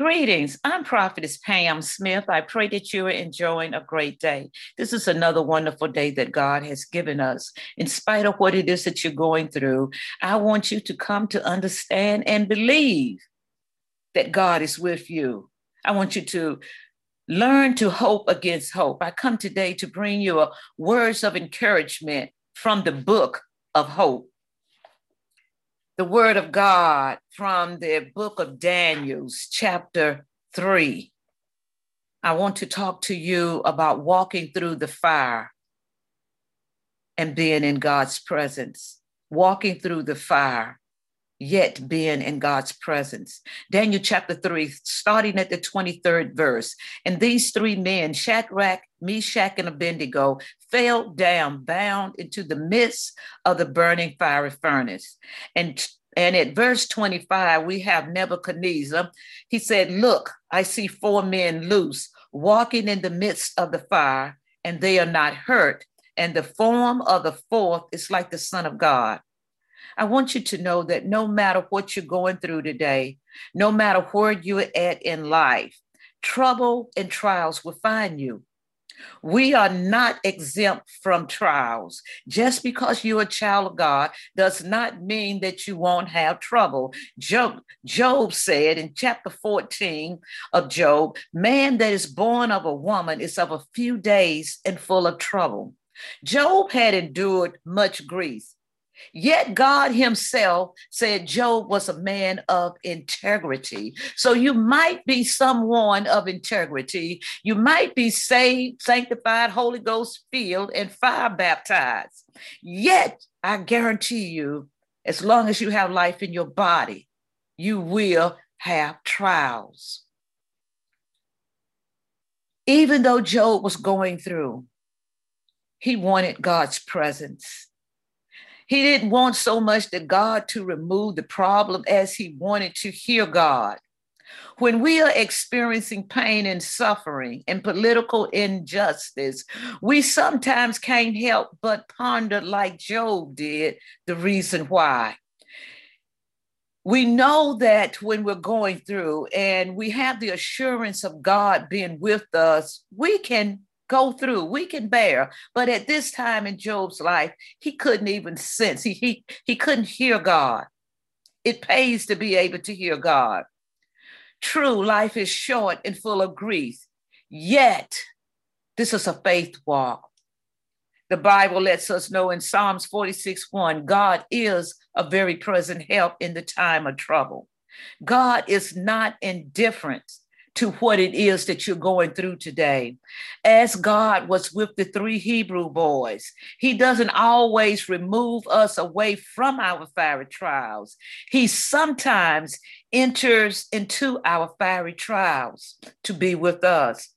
Greetings. I'm Prophetess Pam Smith. I pray that you are enjoying a great day. This is another wonderful day that God has given us. In spite of what it is that you're going through, I want you to come to understand and believe that God is with you. I want you to learn to hope against hope. I come today to bring you words of encouragement from the book of hope the word of God from the book of Daniel's, chapter 3. I want to talk to you about walking through the fire and being in God's presence, walking through the fire yet being in God's presence. Daniel chapter 3, starting at the 23rd verse. And these three men, Shadrach, Meshach, and Abednego, fell down, bound into the midst of the burning fiery furnace. And and at verse 25, we have Nebuchadnezzar. He said, Look, I see four men loose, walking in the midst of the fire, and they are not hurt. And the form of the fourth is like the Son of God. I want you to know that no matter what you're going through today, no matter where you're at in life, trouble and trials will find you. We are not exempt from trials. Just because you're a child of God does not mean that you won't have trouble. Job, Job said in chapter 14 of Job, man that is born of a woman is of a few days and full of trouble. Job had endured much grief. Yet God Himself said Job was a man of integrity. So you might be someone of integrity. You might be saved, sanctified, Holy Ghost filled, and fire baptized. Yet I guarantee you, as long as you have life in your body, you will have trials. Even though Job was going through, he wanted God's presence. He didn't want so much that God to remove the problem as he wanted to hear God. When we are experiencing pain and suffering and political injustice, we sometimes can't help but ponder, like Job did, the reason why. We know that when we're going through and we have the assurance of God being with us, we can go through, we can bear. But at this time in Job's life, he couldn't even sense, he, he, he couldn't hear God. It pays to be able to hear God. True, life is short and full of grief, yet, this is a faith walk. The Bible lets us know in Psalms 46 1, God is a very present help in the time of trouble. God is not indifferent to what it is that you're going through today. As God was with the three Hebrew boys, He doesn't always remove us away from our fiery trials. He sometimes enters into our fiery trials to be with us.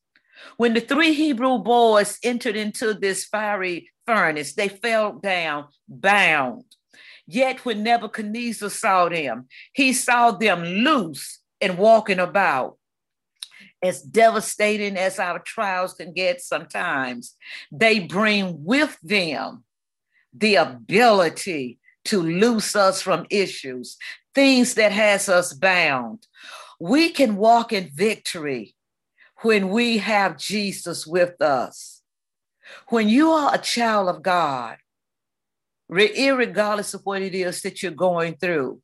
When the three Hebrew boys entered into this fiery furnace, they fell down bound. Yet when Nebuchadnezzar saw them, he saw them loose and walking about as devastating as our trials can get sometimes, they bring with them the ability to loose us from issues, things that has us bound. We can walk in victory when we have Jesus with us. When you are a child of God, regardless of what it is that you're going through,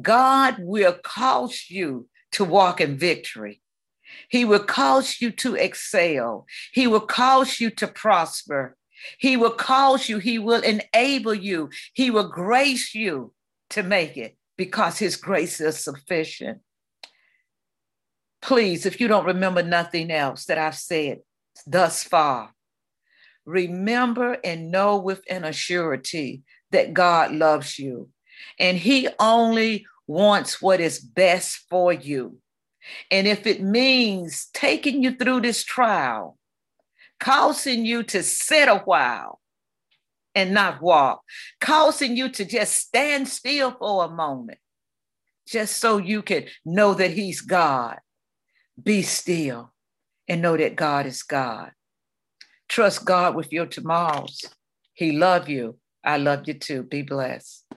God will cause you to walk in victory. He will cause you to excel. He will cause you to prosper. He will cause you, He will enable you, He will grace you to make it because His grace is sufficient. Please, if you don't remember nothing else that I've said thus far, remember and know with an assurity that God loves you and He only wants what is best for you. And if it means taking you through this trial, causing you to sit a while and not walk, causing you to just stand still for a moment, just so you can know that He's God, be still and know that God is God. Trust God with your tomorrows. He love you. I love you too. Be blessed.